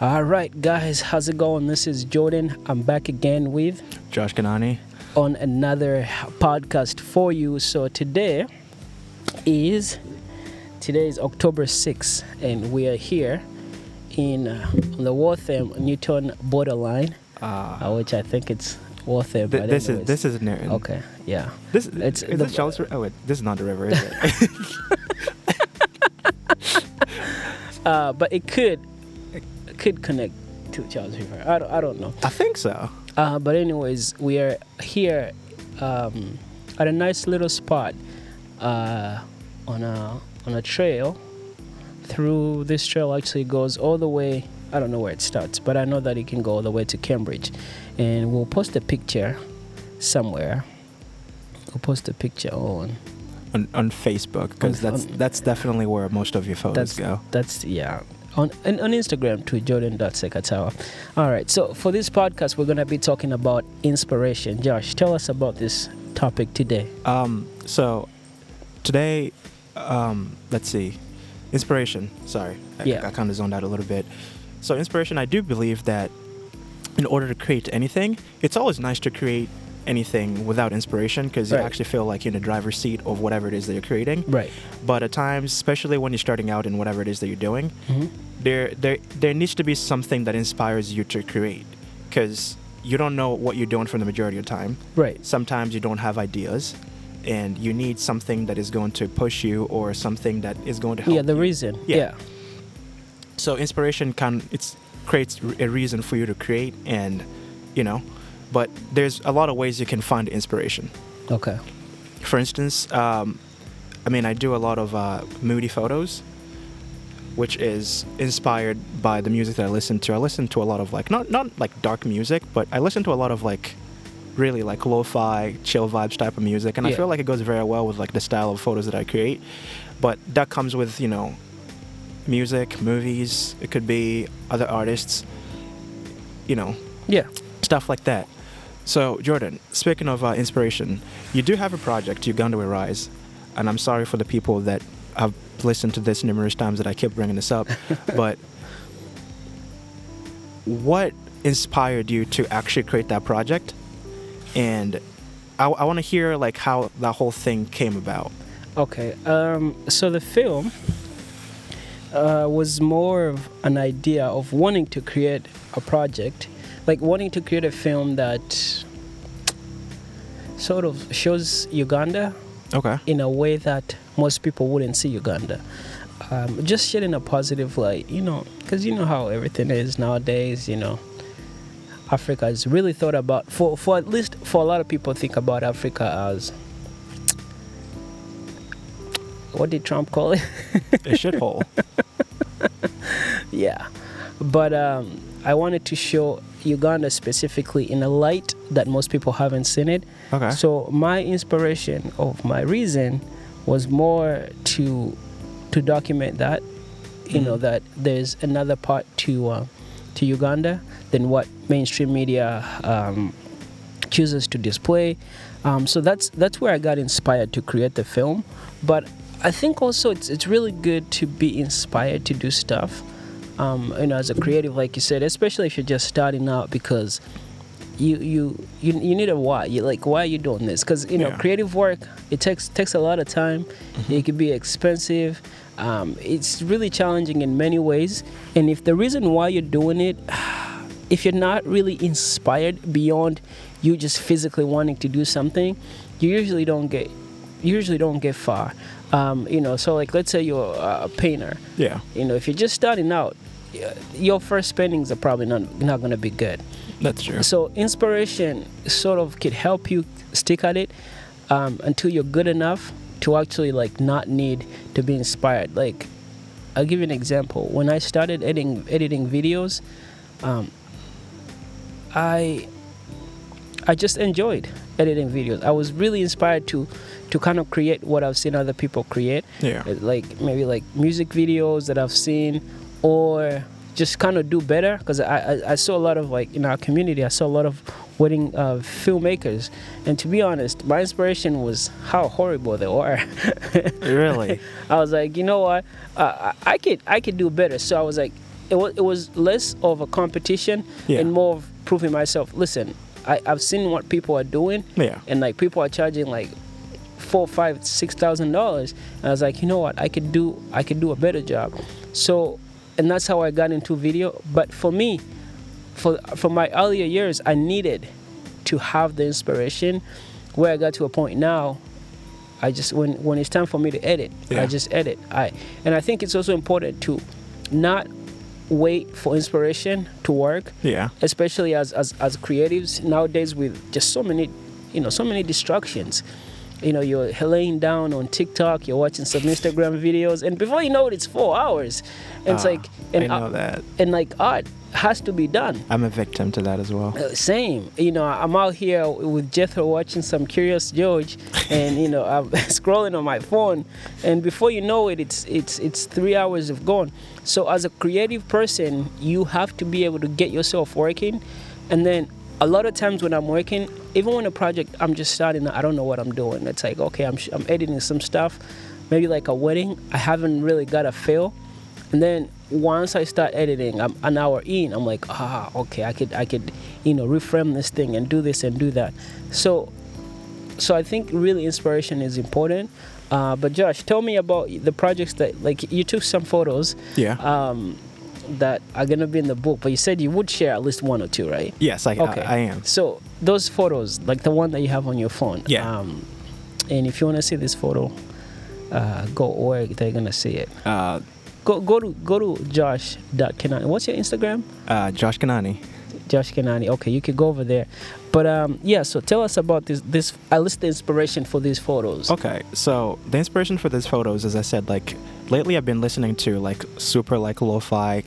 All right, guys, how's it going? This is Jordan. I'm back again with Josh Kanani. on another podcast for you. So today is today is October 6th, and we are here in uh, on the Waltham Newton borderline, Uh, uh, which I think it's Waltham. th- but this is this is near. okay. Yeah. This It's is the- this Charles. Oh wait, this is not the river, is it? Uh, but it could could connect to Charles River. I don't, I don't know. I think so. Uh, but anyways, we are here um, at a nice little spot uh, on a on a trail. Through this trail actually goes all the way. I don't know where it starts, but I know that it can go all the way to Cambridge, and we'll post a picture somewhere. We'll post a picture on. On, on Facebook because that's on- that's definitely where most of your photos That's go. That's yeah. On, and on Instagram to jordan.sekatawa. All right, so for this podcast, we're going to be talking about inspiration. Josh, tell us about this topic today. Um, so today, um, let's see, inspiration. Sorry, I, Yeah. I kind of zoned out a little bit. So inspiration, I do believe that in order to create anything, it's always nice to create anything without inspiration because Right. you actually feel like you're in the driver's seat of whatever it is that you're creating. Right. But at times, especially when you're starting out in whatever it is that you're doing, hmm there there there needs to be something that inspires you to create because you don't know what you're doing for the majority of the time Right. sometimes you don't have ideas and you need something that is going to push you or something that is going to help Yeah, the you. reason. Yeah. Yeah. so inspiration can it's creates a reason for you to create and you know but there's a lot of ways you can find inspiration Okay. for instance um, i mean i do a lot of uh, moody photos which is inspired by the music that i listen to i listen to a lot of like not not like dark music but i listen to a lot of like really like lo-fi chill vibes type of music and i feel like it goes very well with like the style of photos that i create but that comes with you know music movies it could be other artists you know Yeah. stuff like that. So, Jordan, speaking of uh, inspiration, you do have a project, Uganda Will Rise, and I'm sorry for the people that have listened to this numerous times that I keep bringing this up, but what inspired you to actually create that project? And I, I want to hear like how that whole thing came about. Okay. Um, so the film uh, was more of an idea of wanting to create a project, like wanting to create a film that sort of shows Uganda Okay. in a way that most people wouldn't see Uganda. Um, just shedding a positive light, you know, because you know how everything is nowadays, you know. Africa is really thought about, for, for at least for a lot of people, think about Africa as what did Trump call it? A shithole. yeah. But um, I wanted to show Uganda specifically in a light that most people haven't seen it. Okay. So my inspiration of my reason was more to to document that, you know, Mhm. that there's another part to uh, to Uganda than what mainstream media um, chooses to display. Um, so that's that's where I got inspired to create the film. But I think also it's it's really good to be inspired to do stuff. Um, you know, as a creative, like you said, especially if you're just starting out, because you you you, you need a why. You like why are you doing this? Because you know, Yeah. creative work it takes takes a lot of time. It can be expensive. Um, it's really challenging in many ways. And if the reason why you're doing it, if you're not really inspired beyond you just physically wanting to do something, you usually don't get you usually don't get far. Um, you know, so like let's say you're a painter. Yeah. You know, if you're just starting out, your first paintings are probably not not going to be good. That's true. So inspiration sort of could help you stick at it um, until you're good enough to actually like not need to be inspired. Like I'll give you an example. When I started editing editing videos, um, I I just enjoyed editing videos. I was really inspired to to kind of create what I've seen other people create Yeah. like maybe like music videos that I've seen, or just kind of do better because I, I I saw a lot of like in our community I saw a lot of wedding uh, filmmakers, and to be honest, my inspiration was how horrible they were. Really? I was like, you know what, uh, I I could I could do better. So I was like, it was it was less of a competition Yeah. and more of proving myself. Listen, I, I've seen what people are doing, Yeah. and like people are charging like four, five, six thousand dollars. And I was like, you know what, I could do I could do a better job. So, and that's how I got into video. But for me, for for my earlier years, I needed to have the inspiration. Where I got to a point now, I just when when it's time for me to edit, Yeah. I just edit. I and I think it's also important to not wait for inspiration to work Yeah. especially as, as as creatives nowadays with just so many you know so many distractions you know you're laying down on tiktok you're watching some instagram videos and before you know it it's four hours and it's Ah, like and I know uh, that. and like art has to be done I'm a victim to that as well. uh, same you know i'm out here with jethro watching some curious george and you know i'm scrolling on my phone and before you know it it's it's it's three hours have gone so as a creative person you have to be able to get yourself working and then a lot of times when i'm working even when a project i'm just starting i don't know what i'm doing it's like okay i'm, I'm editing some stuff maybe like a wedding i haven't really got a feel and then once I start editing, I'm an hour in. I'm like, ah, okay, I could, I could, you know, reframe this thing and do this and do that. So, so I think really inspiration is important. Uh, but Josh, tell me about the projects that, like, you took some photos Yeah. um, that are gonna be in the book, but you said you would share at least one or two, right? yes, I, Okay. I, I am. So those photos, like the one that you have on your phone. Yeah. Um, and if you wanna see this photo, uh, go where they're gonna see it. Uh, Go go to go to Josh. What's your Instagram? uh, Josh Kanani. Josh Kanani. Okay, you could go over there. But um, yeah. So tell us about this. This at least the inspiration for these photos. Okay, so the inspiration for these photos, as I said, like lately I've been listening to like super like lo-fi,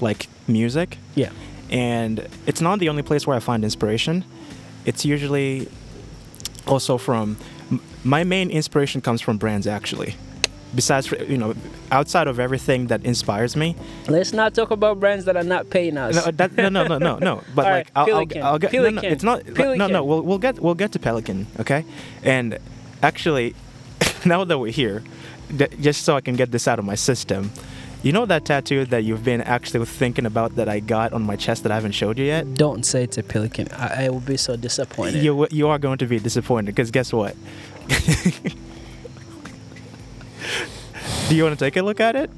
like music, Yeah. and it's not the only place where I find inspiration. It's usually also from m- my main inspiration comes from brands actually. Besides, you know, outside of everything that inspires me, Let's not talk about brands that are not paying us. no, that, no, no, no, no, no. But All like, right, I'll, I'll, I'll get. No, no, it's not. No, Pelican. no. We'll, we'll get. We'll get to Pelican. Okay. And actually, now that we're here, just so I can get this out of my system, you know that tattoo that you've been actually thinking about that I got on my chest that I haven't showed you yet. Don't say it's a pelican. I, I will be so disappointed. You you are going to be disappointed because guess what? Do you want to take a look at it?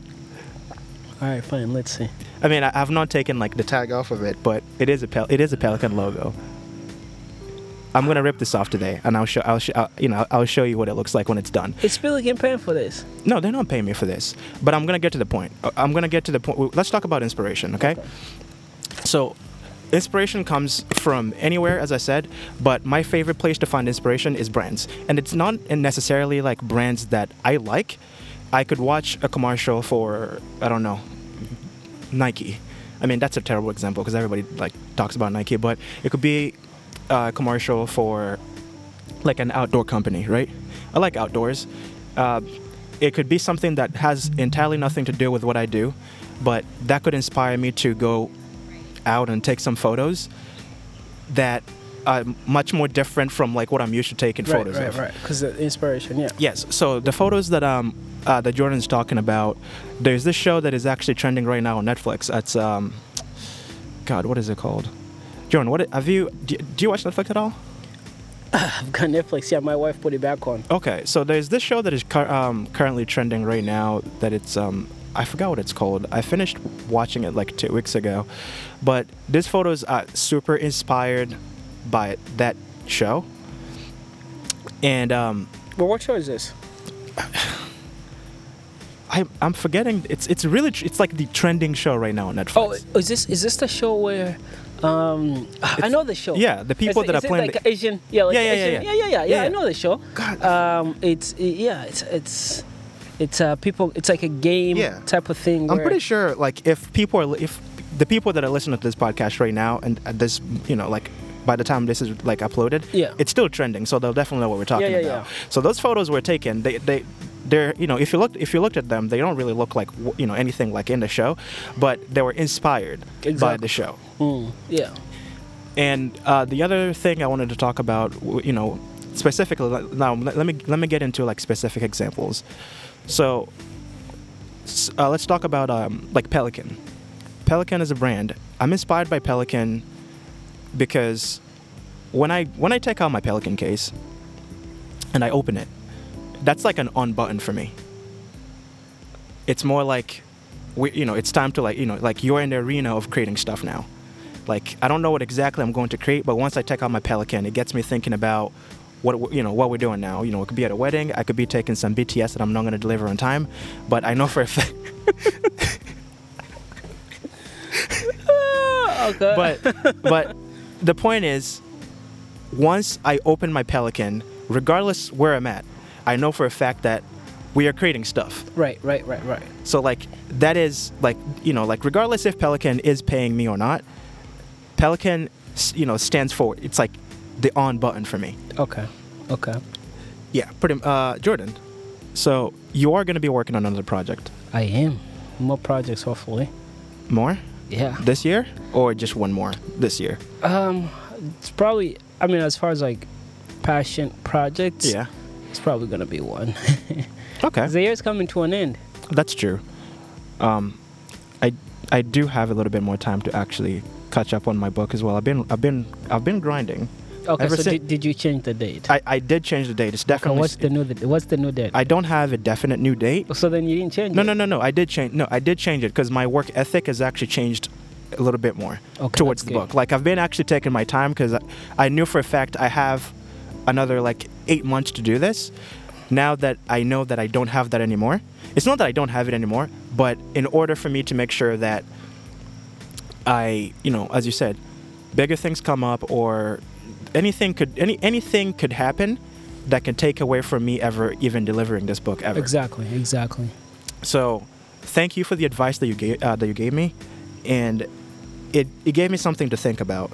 All right, fine. Let's see. I mean, I, I've not taken like the tag off of it, but it is a pel- it is a Pelican logo. I'm gonna rip this off today, and I'll show I'll, sh- I'll you know I'll show you what it looks like when it's done. It's Pelican paying for this. No, they're not paying me for this, but I'm gonna get to the point. Uh, I'm gonna get to the point. Let's talk about inspiration, okay? So, inspiration comes from anywhere, as I said, but my favorite place to find inspiration is brands, and it's not necessarily like brands that I like. I could watch a commercial for I don't know Nike. I mean, that's a terrible example because everybody like talks about Nike, but it could be a commercial for like an outdoor company, right? I like outdoors. Uh, it could be something that has entirely nothing to do with what I do, but that could inspire me to go out and take some photos that are much more different from like what I'm used to taking Right, photos right, of. right. Because the inspiration, yeah. Yes. So the photos that um uh, that Jordan's talking about, there's this show that is actually trending right now on Netflix. It's um, God, what is it called? Jordan, what have you? Do, do you watch Netflix at all? I've got Netflix. Yeah, my wife put it back on. Okay, so there's this show that is um, currently trending right now. That it's um, I forgot what it's called. I finished watching it like two weeks ago, but this photos are super inspired by that show. And um, Well, what show is this? I, I'm forgetting. It's it's really tr- it's like the trending show right now on Netflix. Oh, is this is this the show where? Um, I know the show. yeah, the people Is that it- are playing like the- Asian. Yeah, like Yeah, yeah, yeah, Asian. yeah. yeah, yeah, yeah, Yeah, I know the show. God. Um, it's yeah, it's it's it's uh people. It's like a game Yeah. type of thing. I'm pretty sure like if people are if the people that are listening to this podcast right now and at this you know like by the time this is like uploaded Yeah. it's still trending so they'll definitely know what we're talking yeah, about yeah. so those photos were taken they they they're you know if you looked if you looked at them they don't really look like you know anything like in the show but they were inspired by the show Mm, yeah. and uh, the other thing I wanted to talk about, you know, specifically now, let let me let me get into like specific examples. So, uh, let's talk about um, like Pelican. Pelican is a brand, I'm inspired by Pelican because when I when I take out my Pelican case and I open it, that's like an on button for me. It's more like we, you know, it's time to like, you know, like you're in the arena of creating stuff now. Like I don't know what exactly I'm going to create, but once I take out my Pelican, it gets me thinking about what you know what we're doing now. You know, it could be at a wedding. I could be taking some BTS that I'm not going to deliver on time, but I know for a fact. okay. but but the point is, once I open my Pelican, regardless where I'm at, I know for a fact that we are creating stuff. right, right, right, right. So like that is like you know like regardless if Pelican is paying me or not, Pelican you know stands for it's like the on button for me. Okay, okay. Yeah, pretty. Uh, Jordan. So you are going to be working on another project. I am. More projects, hopefully. More Yeah. this year, or just one more this year? Um, it's probably. I mean, as far as like passion projects, Yeah. It's probably gonna be one. Okay. the year's coming to an end. That's true. Um, I I do have a little bit more time to actually catch up on my book as well. I've been I've been I've been grinding. Okay, Ever so did, did you change the date? I, I did change the date. It's Okay, definitely. what's the new? What's the new date? I don't have a definite new date. so then you didn't change No, it. no, no, no. I did change. No, I did change it because my work ethic has actually changed a little bit more Okay, towards the good. book. Like I've been actually taking my time because I, I knew for a fact I have another like eight months to do this. Now that I know that I don't have that anymore, it's not that I don't have it anymore, but in order for me to make sure that I, you know, as you said, bigger things come up or anything could any anything could happen that can take away from me ever even delivering this book ever. Exactly, exactly. So, thank you for the advice that you gave uh, that you gave me, and it it gave me something to think about.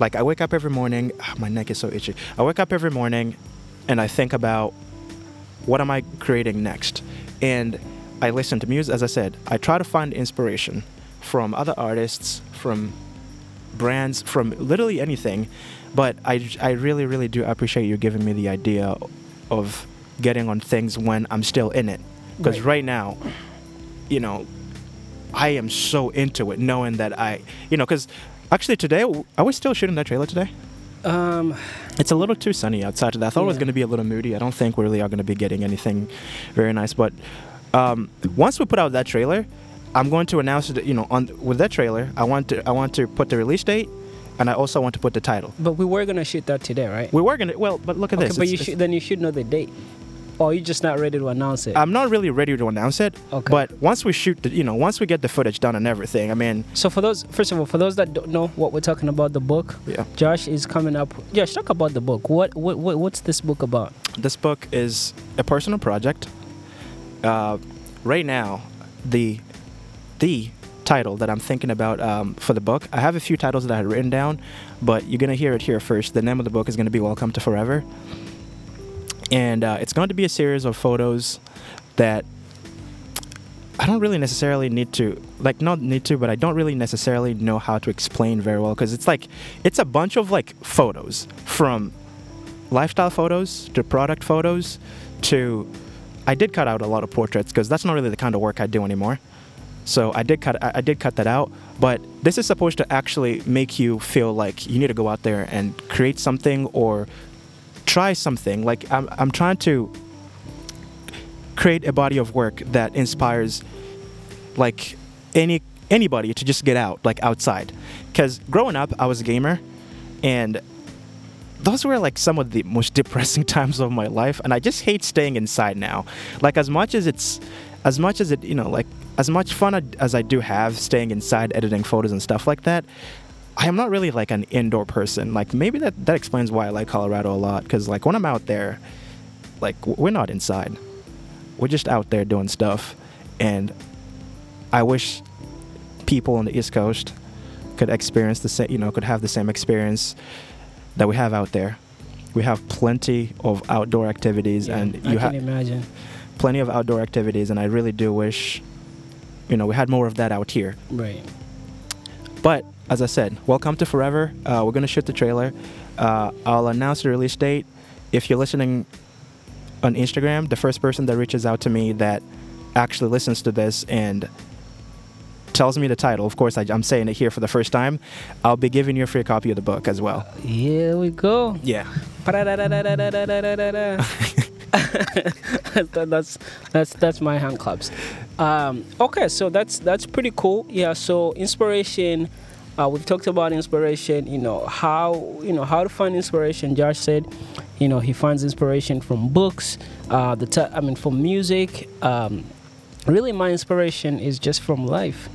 Like I wake up every morning, ah, my neck is so itchy. I wake up every morning, and I think about what am I creating next, and I listen to music. As I said, I try to find inspiration from other artists, from brands, from literally anything. But I, I really, really do appreciate you giving me the idea of getting on things when I'm still in it. Because Right. right now, you know, I am so into it, knowing that I, you know, because actually today, are we still shooting that trailer today? Um, It's a little too sunny outside today. I thought it was going to be a little moody. I don't think we really are going to be getting anything very nice. But um, once we put out that trailer, I'm going to announce that you know on with that trailer, I want to I want to put the release date, and I also want to put the title. but we were gonna shoot that today, right? We were gonna well, but look at okay, this. but It's- you should then you should know the date, or you're just not ready to announce it. I'm not really ready to announce it. Okay. But once we shoot the, you know, once we get the footage done and everything, I mean, so for those, first of all, for those that don't know what we're talking about, the book, yeah. Josh is coming up. Josh, talk about the book. What what, what what's this book about? This book is a personal project. Uh, right now, the the title that I'm thinking about um, for the book, I have a few titles that I had written down, but you're gonna hear it here first. The name of the book is gonna be Welcome to Forever, and uh, it's going to be a series of photos that I don't really necessarily need to like not need to, but I don't really necessarily know how to explain very well because it's like it's a bunch of like photos from lifestyle photos to product photos to I did cut out a lot of portraits because that's not really the kind of work I do anymore. So I did cut I, I did cut that out, but this is supposed to actually make you feel like you need to go out there and create something or try something. Like I'm I'm trying to create a body of work that inspires like any anybody to just get out like outside because growing up i was a gamer and those were like some of the most depressing times of my life and i just hate staying inside now like as much as it's as much as it you know like as much fun as i do have staying inside editing photos and stuff like that i am not really like an indoor person. Like maybe that that explains why i like colorado a lot because like when i'm out there like we're not inside. We're just out there doing stuff. And i wish people on the east coast could experience the same you know could have the same experience that we have out there. We have plenty of outdoor activities Yeah, and you can have imagine. plenty of outdoor activities and i really do wish you know we had more of that out here. Right. but as I said, welcome to Forever. Uh, we're gonna shoot the trailer. Uh, I'll announce the release date. If you're listening on Instagram, the first person that reaches out to me that actually listens to this and tells me the title, of course I, I'm saying it here for the first time, I'll be giving you a free copy of the book as well. Here we go. Yeah. that's that's that's my hand claps. Um, okay, so that's that's pretty cool. Yeah. So inspiration. Uh, we've talked about inspiration. You know how you know how to find inspiration. Josh said, you know, he finds inspiration from books. Uh, the t- I mean, from music. Um, really, my inspiration is just from life.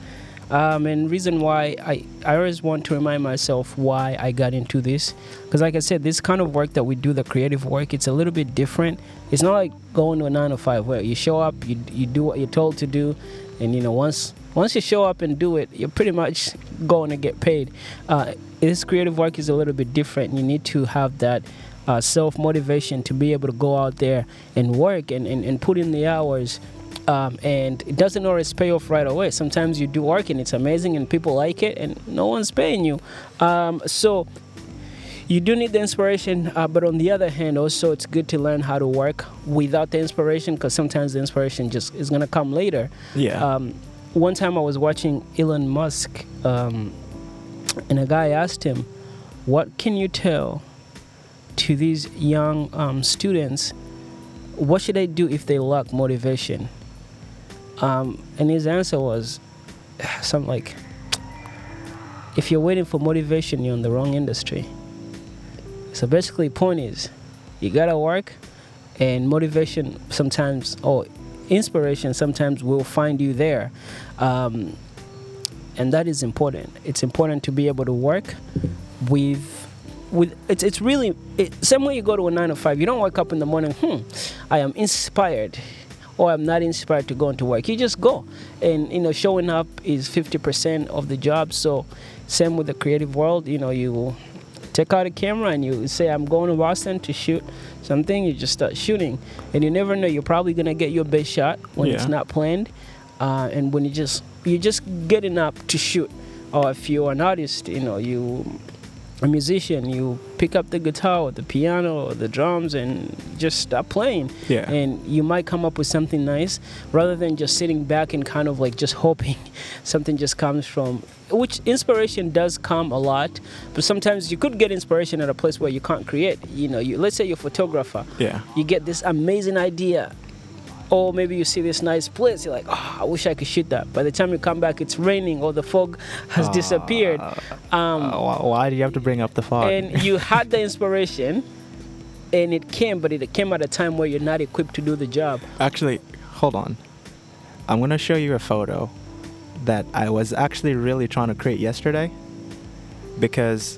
Um, and reason why I, I always want to remind myself why I got into this because like I said this kind of work that we do the creative work it's a little bit different it's not like going to a nine to five where you show up you, you do what you're told to do and you know once once you show up and do it you're pretty much going to get paid uh, this creative work is a little bit different you need to have that uh, self motivation to be able to go out there and work and, and, and put in the hours um, and it doesn't always pay off right away. Sometimes you do work and it's amazing and people like it and no one's paying you. Um, so you do need the inspiration, uh, but on the other hand, also it's good to learn how to work without the inspiration because sometimes the inspiration just is gonna come later. Yeah. Um, one time I was watching Elon Musk, um, and a guy asked him, "What can you tell to these young um, students? What should they do if they lack motivation?" Um, and his answer was something like, if you're waiting for motivation, you're in the wrong industry. So basically, point is, you gotta work, and motivation sometimes, or inspiration sometimes will find you there. Um, and that is important. It's important to be able to work with with it's it's really it, same way you go to a nine to five. You don't wake up in the morning. Hmm, I am inspired or I'm not inspired to go into work. You just go. And you know, showing up is 50% of the job. So same with the creative world, you know, you take out a camera and you say I'm going to Boston to shoot something, you just start shooting. And you never know, you're probably going to get your best shot when Yeah. it's not planned. Uh, and when you just you're just getting up to shoot. Or if you're an artist, you know, you a musician, you pick up the guitar or the piano or the drums and just start playing Yeah. and you might come up with something nice rather than just sitting back and kind of like just hoping something just comes from which inspiration does come a lot but sometimes you could get inspiration at a place where you can't create you know you let's say you're a photographer Yeah. you get this amazing idea or maybe you see this nice place you're like oh i wish i could shoot that by the time you come back it's raining or the fog has disappeared um, Uh, why, why do you have to bring up the fog? and you had the inspiration and it came but it came at a time where you're not equipped to do the job Actually, hold on. I'm gonna show you a photo that I was actually really trying to create yesterday because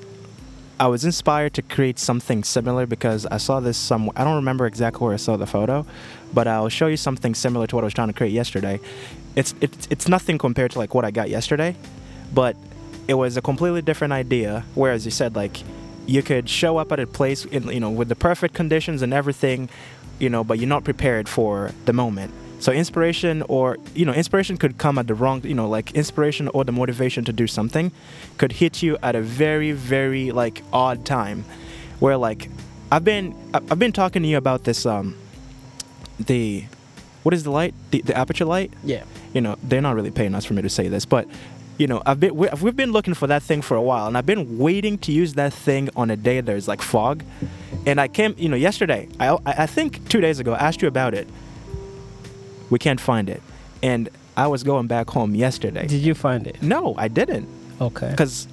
I was inspired to create something similar because I saw this somewhere. I don't remember exactly where I saw the photo, but I'll show you something similar to what I was trying to create yesterday. It's it's it's nothing compared to like what I got yesterday, but it was a completely different idea. Whereas you said like you could show up at a place in you know with the perfect conditions and everything, you know, but you're not prepared for the moment. So inspiration or you know inspiration could come at the wrong you know like inspiration or the motivation to do something could hit you at a very very like odd time where like I've been I've been talking to you about this um the what is the light? The, the aperture light? Yeah. You know they're not really paying us for me to say this but you know i've been we- we've been looking for that thing for a while and i've been waiting to use that thing on a day there's like fog. And i came you know yesterday i i I think two days ago i asked you about it we can't find it. And i was going back home yesterday. Did you find it? no i didn't. Okay. because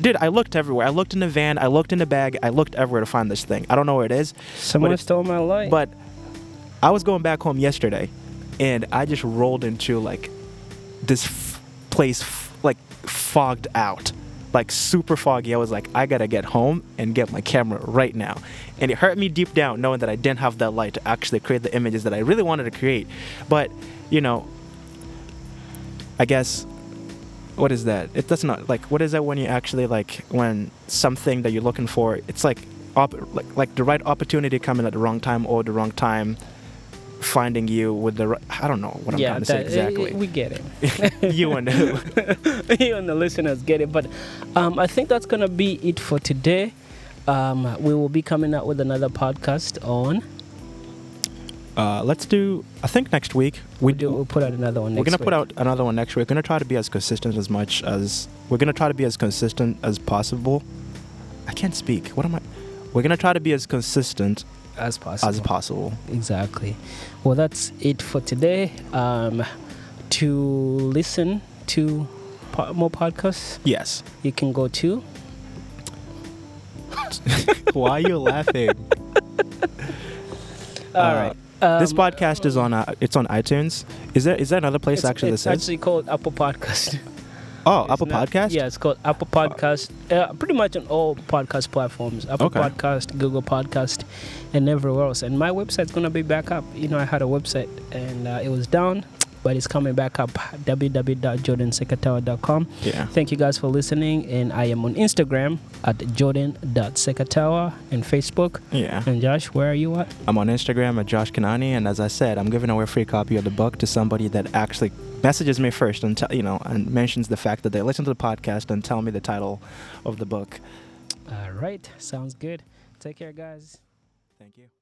dude i looked everywhere. I looked in the van. I looked in the bag. I looked everywhere to find this thing. I don't know where it is Someone it- stole my light. but I was going back home yesterday, and I just rolled into like this f- place f- like fogged out, like super foggy. I was like, I gotta get home and get my camera right now, and it hurt me deep down knowing that I didn't have that light to actually create the images that I really wanted to create. But you know, I guess what is that? It does not like what is that when you actually like when something that you're looking for? It's like op- like like the right opportunity coming at the wrong time or the wrong time finding you with the right, I don't know what I'm yeah, trying to say that- exactly. we get it. you and who? you and the listeners get it. But um, I think that's gonna be it for today. Um, we will be coming out with another podcast on Uh, let's do. I think next week we We'll, do, we'll put out another one We're gonna put out another one next week. We're gonna try to be as consistent as much as we're gonna try to be as consistent as possible. I can't speak. What am I? We're gonna try to be as consistent as possible. as possible. Exactly. Well, that's it for today. Um, to listen to po- more podcasts, Yes. you can go to Why are you laughing? All Uh, right. this Um, podcast is on. Uh, it's on iTunes. Is there is there another place it's, actually it's that says? actually called Apple Podcast. oh, It's Apple not- Podcast. Yeah, it's called Apple Podcast. Uh, pretty much on all podcast platforms. Apple Okay. Podcast, Google Podcast, and everywhere else. And my website's gonna be back up. You know, I had a website and uh, it was down, but it's coming back up. www.jordansekatawa.com. Yeah. Thank you guys for listening. And I am on Instagram at jordan.sekatawa and Facebook. Yeah. And Josh, where are you at? I'm on Instagram at Josh Kanani, and as I said, I'm giving away a free copy of the book to somebody that actually messages me first and tell you know and mentions the fact that they listen to the podcast and tell me the title of the book. All right. Sounds good. Take care, guys. Thank you.